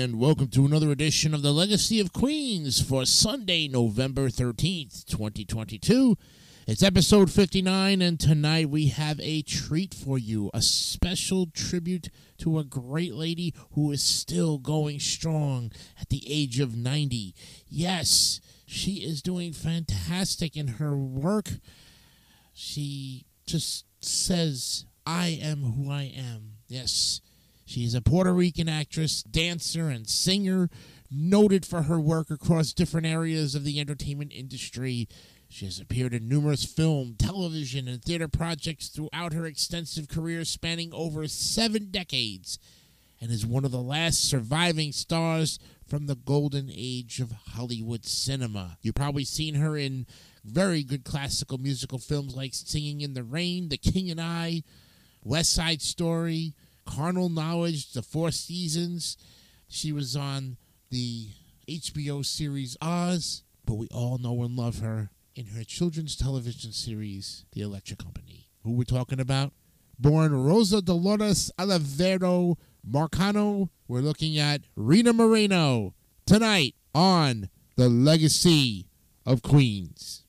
and welcome to another edition of the Legacy of Queens for Sunday, November 13th, 2022. It's episode 59, and tonight we have a treat for you a special tribute to a great lady who is still going strong at the age of 90. Yes, she is doing fantastic in her work. She just says, I am who I am. Yes. She's a Puerto Rican actress, dancer, and singer, noted for her work across different areas of the entertainment industry. She has appeared in numerous film, television, and theater projects throughout her extensive career spanning over seven decades and is one of the last surviving stars from the golden age of Hollywood cinema. You've probably seen her in very good classical musical films like Singing in the Rain, The King and I, West Side Story, Carnal Knowledge, The Four Seasons. She was on the HBO series Oz, but we all know and love her in her children's television series, The Electric Company. Who we're talking about? Born Rosa Dolores Olivero Marcano, we're looking at Rita Moreno tonight on The Legacy of Queens.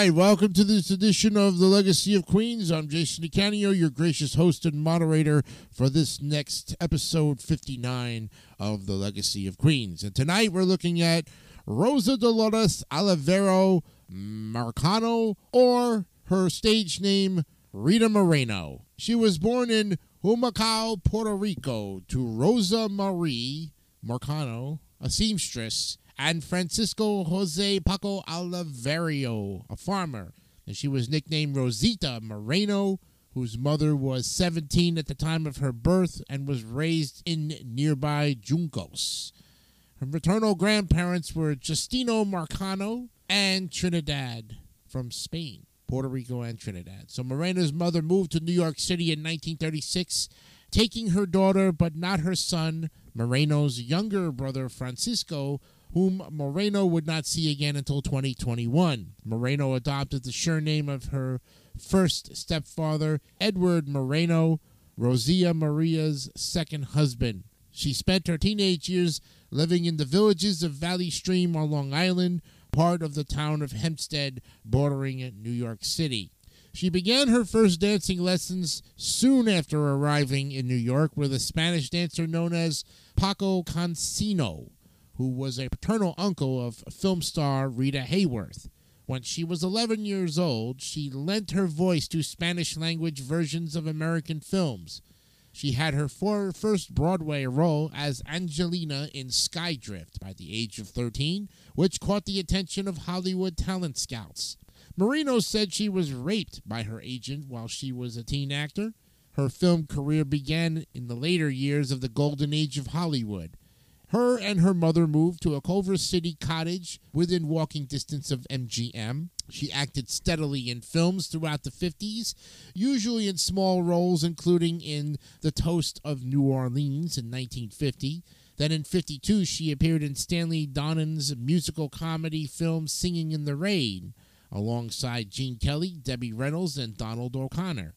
Right, welcome to this edition of the Legacy of Queens. I'm Jason DeCanio, your gracious host and moderator for this next episode 59 of the Legacy of Queens. And tonight we're looking at Rosa Dolores Olivero Marcano, or her stage name, Rita Moreno. She was born in Humacao, Puerto Rico, to Rosa Marie Marcano, a seamstress, and Francisco Jose Paco Oliverio, a farmer. And she was nicknamed Rosita Moreno, whose mother was 17 at the time of her birth and was raised in nearby Juncos. Her maternal grandparents were Justino Marcano and Trinidad from Spain, Puerto Rico, and Trinidad. So Moreno's mother moved to New York City in 1936, taking her daughter but not her son, Moreno's younger brother Francisco, whom Moreno would not see again until 2021. Moreno adopted the surname of her first stepfather, Edward Moreno, Rosia Maria's second husband. She spent her teenage years living in the villages of Valley Stream on Long Island, part of the town of Hempstead, bordering New York City. She began her first dancing lessons soon after arriving in New York with a Spanish dancer known as Paco Cansino who was a paternal uncle of film star Rita Hayworth. When she was 11 years old, she lent her voice to Spanish language versions of American films. She had her first Broadway role as Angelina in Skydrift by the age of 13, which caught the attention of Hollywood talent scouts. Moreno said she was raped by her agent while she was a teen actor. Her film career began in the later years of the golden age of Hollywood. Her and her mother moved to a Culver City cottage within walking distance of MGM. She acted steadily in films throughout the 50s, usually in small roles, including in The Toast of New Orleans in 1950. Then in 52, she appeared in Stanley Donen's musical comedy film Singing in the Rain, alongside Gene Kelly, Debbie Reynolds, and Donald O'Connor.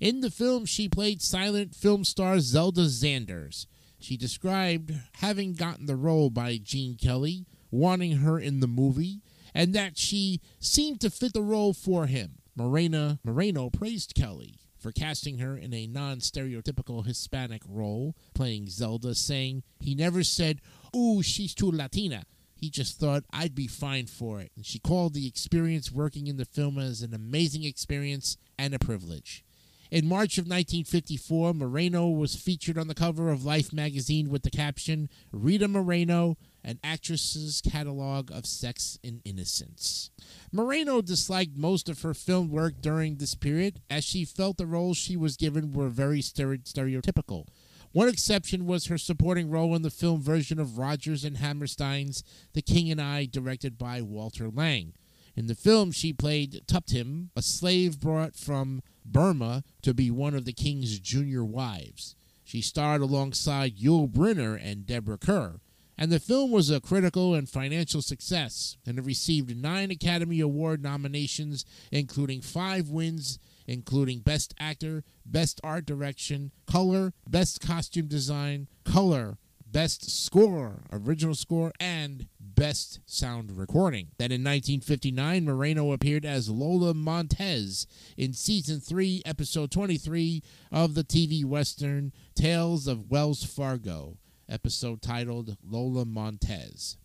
In the film, she played silent film star Zelda Zanders. She described having gotten the role by Gene Kelly, wanting her in the movie, and that she seemed to fit the role for him. Morena Moreno praised Kelly for casting her in a non stereotypical Hispanic role, playing Zelda, saying he never said, Ooh, she's too Latina. He just thought I'd be fine for it. And she called the experience working in the film as an amazing experience and a privilege. In March of 1954, Moreno was featured on the cover of Life magazine with the caption Rita Moreno, an actress's catalog of sex and innocence. Moreno disliked most of her film work during this period as she felt the roles she was given were very stereotypical. One exception was her supporting role in the film version of Rodgers and Hammerstein's The King and I, directed by Walter Lang. In the film, she played Tuptim, a slave brought from Burma to be one of the king's junior wives. She starred alongside Yul Brynner and Deborah Kerr, and the film was a critical and financial success, and it received nine Academy Award nominations, including five wins, including Best Actor, Best Art Direction, Color, Best Costume Design, Color, Best Score, Original Score, and Best Sound Recording. Then in 1959, Moreno appeared as Lola Montez in Season 3, Episode 23 of the TV Western Tales of Wells Fargo, episode titled Lola Montez.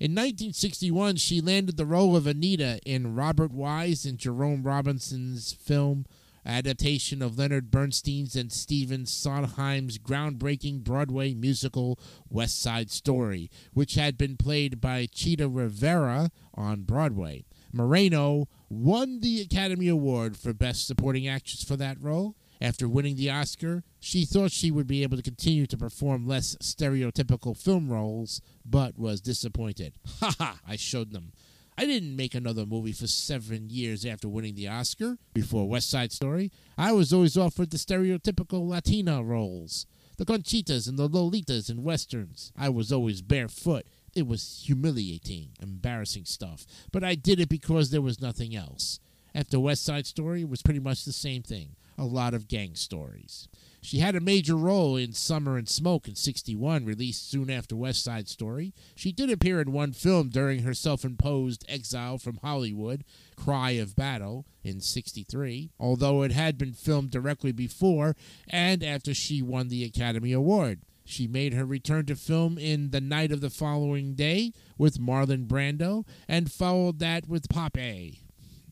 In 1961, she landed the role of Anita in Robert Wise and Jerome Robbins's film adaptation of Leonard Bernstein's and Stephen Sondheim's groundbreaking Broadway musical West Side Story, which had been played by Chita Rivera on Broadway. Moreno won the Academy Award for Best Supporting Actress for that role. After winning the Oscar, she thought she would be able to continue to perform less stereotypical film roles, but was disappointed. Ha ha! I showed them. I didn't make another movie for seven years after winning the Oscar before West Side Story. I was always offered the stereotypical Latina roles, the Conchitas and the Lolitas in westerns. I was always barefoot. It was humiliating, embarrassing stuff, but I did it because there was nothing else. After West Side Story, it was pretty much the same thing a lot of gang stories. She had a major role in Summer and Smoke in 61, released soon after West Side Story. She did appear in one film during her self imposed exile from Hollywood, Cry of Battle, in 63, although it had been filmed directly before and after she won the Academy Award. She made her return to film in The Night of the Following Day with Marlon Brando and followed that with Popi.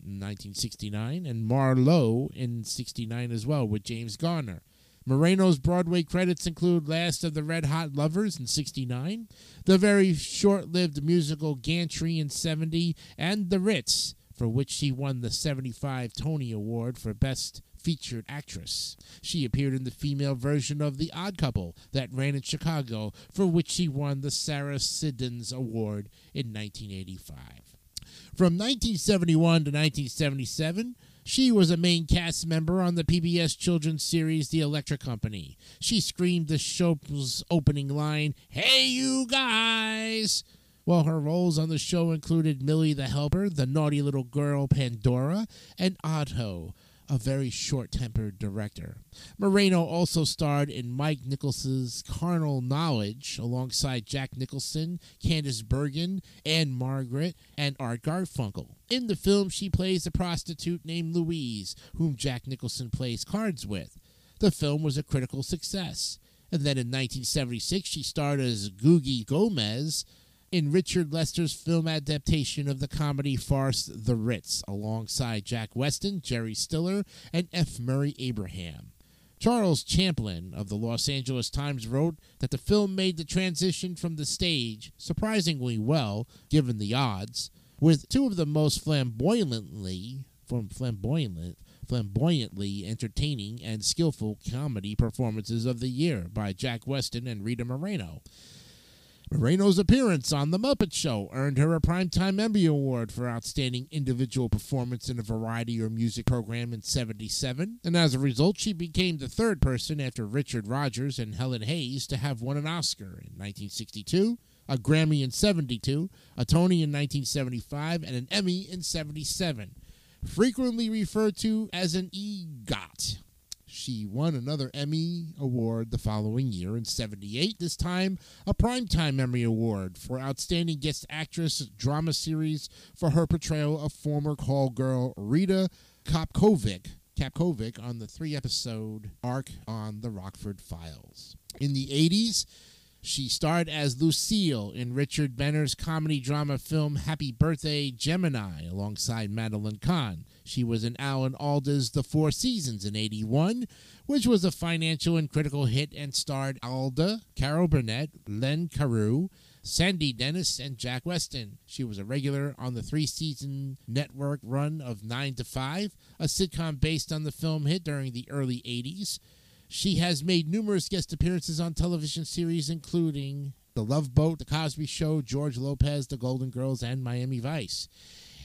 1969 and Marlowe in 69 as well with James Garner. Moreno's Broadway credits include Last of the Red Hot Lovers in 69, the very short lived musical Gantry in 70, and The Ritz, for which she won the 75 Tony Award for Best Featured Actress. She appeared in the female version of The Odd Couple that ran in Chicago, for which she won the Sarah Siddons Award in 1985. From 1971 to 1977, she was a main cast member on the PBS children's series The Electric Company. She screamed the show's opening line, Hey, you guys! While her roles on the show included Millie the Helper, the naughty little girl Pandora, and Otto, a very short tempered director. Moreno also starred in Mike Nichols's Carnal Knowledge alongside Jack Nicholson, Candice Bergen, Ann-Margret, and Art Garfunkel. In the film, she plays a prostitute named Louise, whom Jack Nicholson plays cards with. The film was a critical success. And then in 1976, she starred as Googie Gomez, in Richard Lester's film adaptation of the comedy farce The Ritz, alongside Jack Weston, Jerry Stiller, and F. Murray Abraham. Charles Champlin of the Los Angeles Times wrote that the film made the transition from the stage surprisingly well, given the odds, with two of the most flamboyantly from flamboyant flamboyantly entertaining and skillful comedy performances of the year by Jack Weston and Rita Moreno. Moreno's appearance on The Muppet Show earned her a Primetime Emmy Award for Outstanding Individual Performance in a Variety or Music Program in 77, and as a result, she became the third person after Richard Rodgers and Helen Hayes to have won an Oscar in 1962, a Grammy in 72, a Tony in 1975, and an Emmy in 77. Frequently referred to as an EGOT. She won another Emmy Award the following year in 78, this time a Primetime Emmy Award for Outstanding Guest Actress Drama Series for her portrayal of former call girl Rita Capkovic. Capkovic on the three episode arc on the Rockford Files. In the 80s, she starred as Lucille in Richard Benner's comedy drama film Happy Birthday Gemini alongside Madeline Kahn. She was in Alan Alda's The Four Seasons in 81, which was a financial and critical hit and starred Alda, Carol Burnett, Len Cariou, Sandy Dennis, and Jack Weston. She was a regular on the three season network run of 9 to 5, a sitcom based on the film hit during the early 80s. She has made numerous guest appearances on television series, including The Love Boat, The Cosby Show, George Lopez, The Golden Girls, and Miami Vice.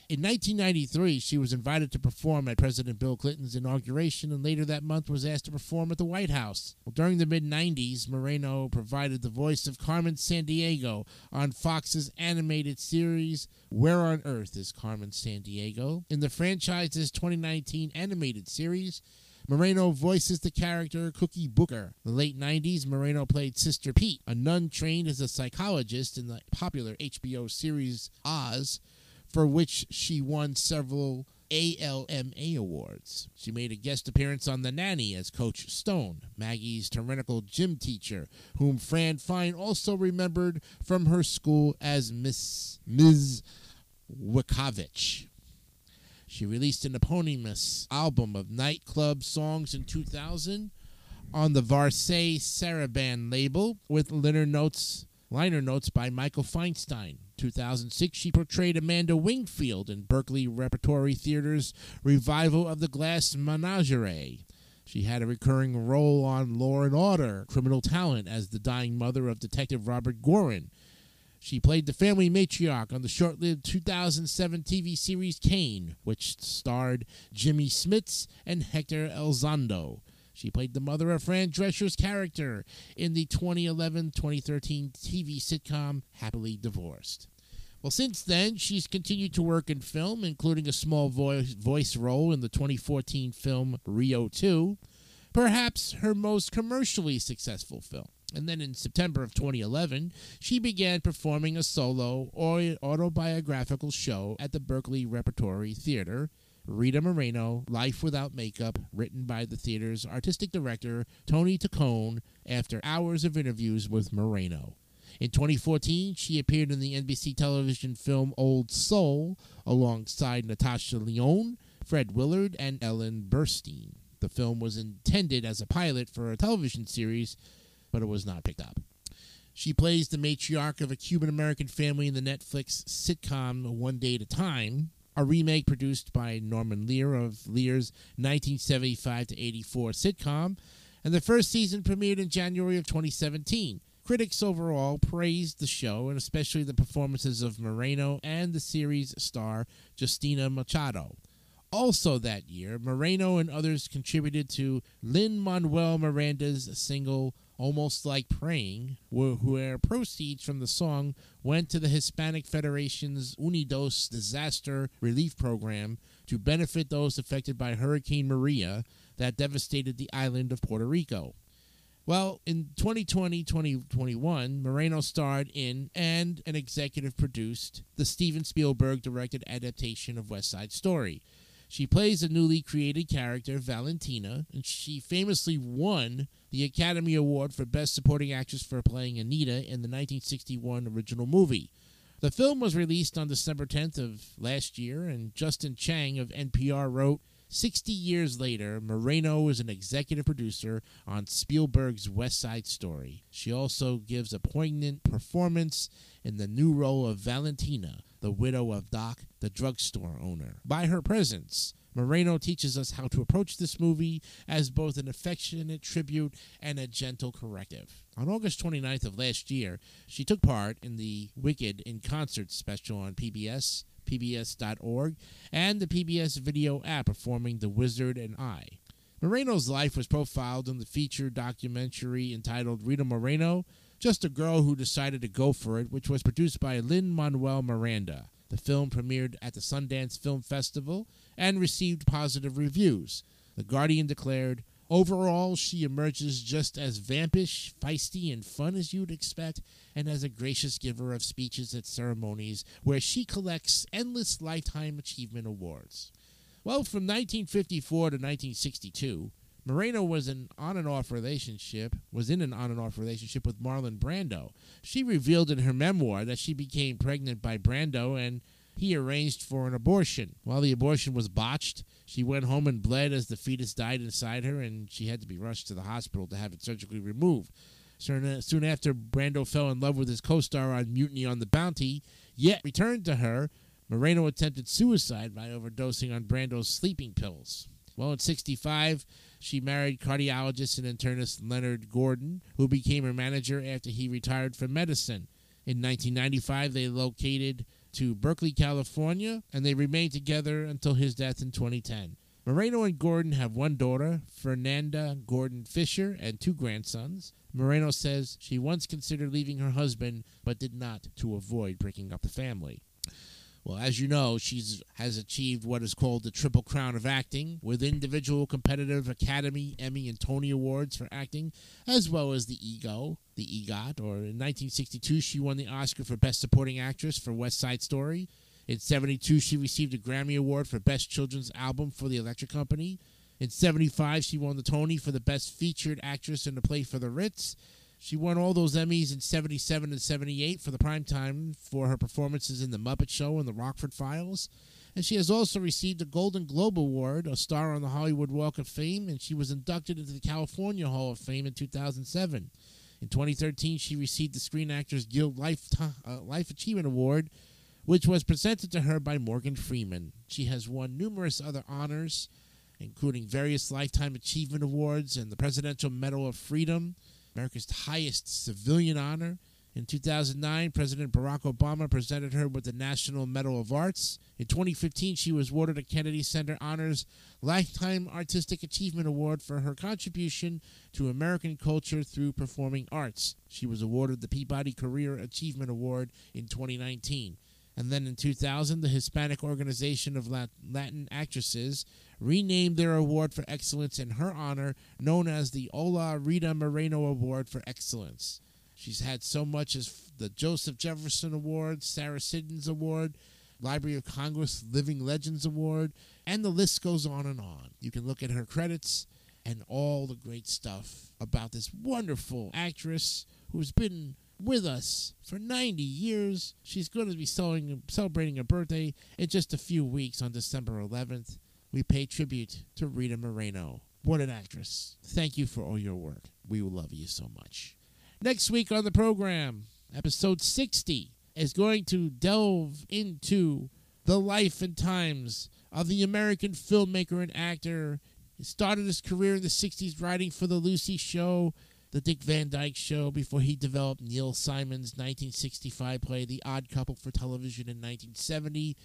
In 1993, she was invited to perform at President Bill Clinton's inauguration and later that month was asked to perform at the White House. Well, during the mid 90s, Moreno provided the voice of Carmen Sandiego on Fox's animated series Where on Earth is Carmen Sandiego? In the franchise's 2019 animated series, Moreno voices the character Cookie Booker. In the late 90s, Moreno played Sister Pete, a nun trained as a psychologist in the popular HBO series Oz for which she won several ALMA awards. She made a guest appearance on The Nanny as Coach Stone, Maggie's tyrannical gym teacher, whom Fran Fine also remembered from her school as Miss Ms. Wikovich. She released an eponymous album of nightclub songs in 2000 on the Varèse Sarabande label with liner notes, liner notes by Michael Feinstein. 2006, she portrayed Amanda Wingfield in Berkeley Repertory Theater's revival of The Glass Menagerie. She had a recurring role on Law and Order, Criminal Intent, as the dying mother of Detective Robert Goren. She played the family matriarch on the short lived 2007 TV series Cane, which starred Jimmy Smits and Hector Elizondo. She played the mother of Fran Drescher's character in the 2011 2013 TV sitcom Happily Divorced. Well, since then, she's continued to work in film, including a small voice, voice role in the 2014 film Rio 2, perhaps her most commercially successful film. And then in September of 2011, she began performing a solo or autobiographical show at the Berkeley Repertory Theater Rita Moreno, Life Without Makeup, written by the theater's artistic director, Tony Taccone, after hours of interviews with Moreno. In 2014, she appeared in the NBC television film Old Soul alongside Natasha Lyonne, Fred Willard, and Ellen Burstyn. The film was intended as a pilot for a television series, but it was not picked up. She plays the matriarch of a Cuban American family in the Netflix sitcom One Day at a Time, a remake produced by Norman Lear of Lear's 1975 to 84 sitcom, and the first season premiered in January of 2017. Critics overall praised the show, and especially the performances of Moreno and the series star Justina Machado. Also that year, Moreno and others contributed to Lin Manuel Miranda's single Almost Like Praying, where proceeds from the song went to the Hispanic Federation's Unidos disaster relief program to benefit those affected by Hurricane Maria that devastated the island of Puerto Rico. Well, in 2020 2021, Moreno starred in and an executive produced the Steven Spielberg directed adaptation of West Side Story. She plays a newly created character, Valentina, and she famously won the Academy Award for Best Supporting Actress for playing Anita in the 1961 original movie. The film was released on December 10th of last year, and Justin Chang of NPR wrote, 60 years later, Moreno is an executive producer on Spielberg's West Side Story. She also gives a poignant performance in the new role of Valentina, the widow of Doc, the drugstore owner. By her presence, Moreno teaches us how to approach this movie as both an affectionate tribute and a gentle corrective. On August 29th of last year, she took part in the Wicked in Concert special on PBS pbs.org, and the PBS video app performing The Wizard and I. Moreno's life was profiled in the feature documentary entitled Rita Moreno, Just a Girl Who Decided to Go For It, which was produced by Lin Manuel Miranda. The film premiered at the Sundance Film Festival and received positive reviews. The Guardian declared, Overall, she emerges just as vampish, feisty, and fun as you'd expect, and as a gracious giver of speeches at ceremonies where she collects endless lifetime achievement awards. Well, from 1954 to 1962, Moreno was an on and off relationship, was in an on and off relationship with Marlon Brando. She revealed in her memoir that she became pregnant by Brando and he arranged for an abortion. While the abortion was botched, she went home and bled as the fetus died inside her, and she had to be rushed to the hospital to have it surgically removed. Soon uh, soon after, Brando fell in love with his co star on Mutiny on the Bounty, yet returned to her. Moreno attempted suicide by overdosing on Brando's sleeping pills. Well, at 65, she married cardiologist and internist Leonard Gordon, who became her manager after he retired from medicine. In 1995, they located to Berkeley, California, and they remained together until his death in 2010. Moreno and Gordon have one daughter, Fernanda Gordon Fisher, and two grandsons. Moreno says she once considered leaving her husband, but did not to avoid breaking up the family. Well, as you know, she has achieved what is called the Triple Crown of Acting with individual competitive Academy, Emmy, and Tony Awards for acting, as well as the EGO, the EGOT. Or in 1962, she won the Oscar for Best Supporting Actress for West Side Story. In 72, she received a Grammy Award for Best Children's Album for the Electric Company. In 75, she won the Tony for the Best Featured Actress in a Play for the Ritz. She won all those Emmys in 77 and 78 for the prime time for her performances in The Muppet Show and The Rockford Files. And she has also received a Golden Globe Award, a star on the Hollywood Walk of Fame, and she was inducted into the California Hall of Fame in 2007. In 2013, she received the Screen Actors Guild Life, uh, Life Achievement Award, which was presented to her by Morgan Freeman. She has won numerous other honors, including various Lifetime Achievement Awards and the Presidential Medal of Freedom. America's highest civilian honor. In 2009, President Barack Obama presented her with the National Medal of Arts. In 2015, she was awarded a Kennedy Center Honors Lifetime Artistic Achievement Award for her contribution to American culture through performing arts. She was awarded the Peabody Career Achievement Award in 2019. And then in 2000, the Hispanic Organization of Latin Actresses renamed their award for excellence in her honor, known as the Ola Rita Moreno Award for Excellence. She's had so much as the Joseph Jefferson Award, Sarah Siddons Award, Library of Congress Living Legends Award, and the list goes on and on. You can look at her credits and all the great stuff about this wonderful actress who's been with us for 90 years. She's going to be celebrating her birthday in just a few weeks on December 11th. We pay tribute to Rita Moreno. What an actress. Thank you for all your work. We love you so much. Next week on the program, episode 60 is going to delve into the life and times of the American filmmaker and actor. He started his career in the 60s writing for The Lucy Show the Dick Van Dyke Show before he developed Neil Simon's 1965 play The Odd Couple for television in 1970.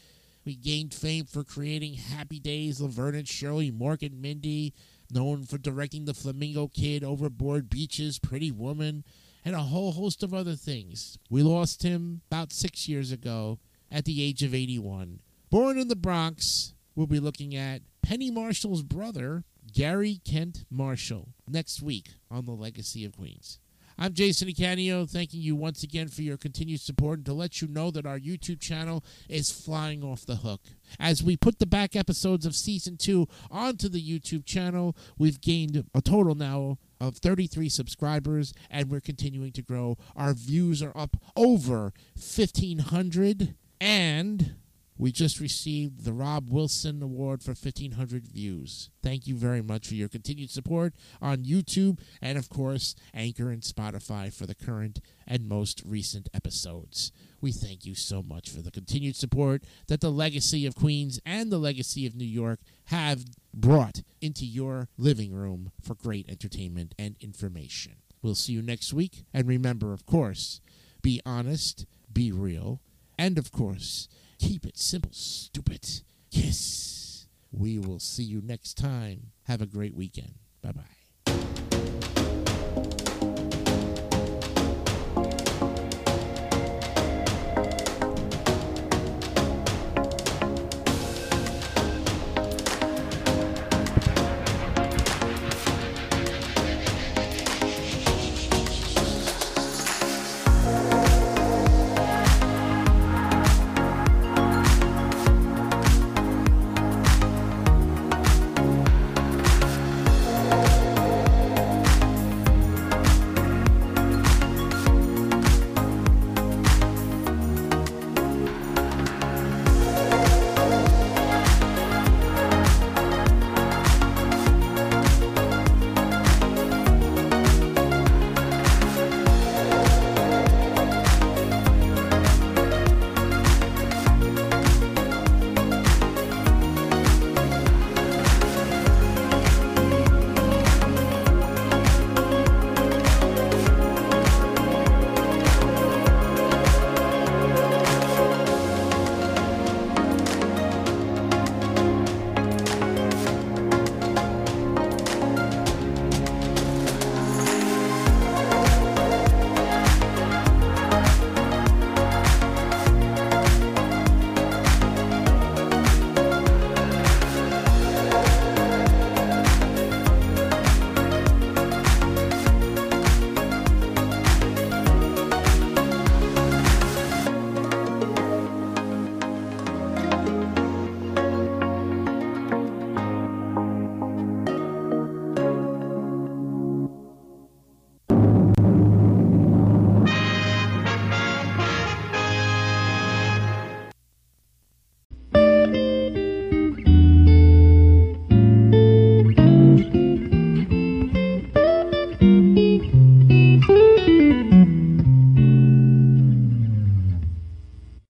We gained fame for creating Happy Days, Laverne and Shirley, Mork and Mindy, known for directing The Flamingo Kid, Overboard Beaches, Pretty Woman, and a whole host of other things. We lost him about six years ago at the age of 81. Born in the Bronx, we'll be looking at Penny Marshall's brother, Garry Kent Marshall next week on The Legacy of Queens. I'm Jason Icanio, thanking you once again for your continued support and to let you know that our YouTube channel is flying off the hook. As we put the back episodes of season two onto the YouTube channel, we've gained a total now of 33 subscribers and we're continuing to grow. Our views are up over 1,500 and we just received the Rob Wilson Award for 1,500 views. Thank you very much for your continued support on YouTube and, of course, Anchor and Spotify for the current and most recent episodes. We thank you so much for the continued support that the legacy of Queens and the legacy of New York have brought into your living room for great entertainment and information. We'll see you next week. And remember, of course, be honest, be real, and of course, Keep it simple, stupid. Yes. We will see you next time. Have a great weekend. Bye bye.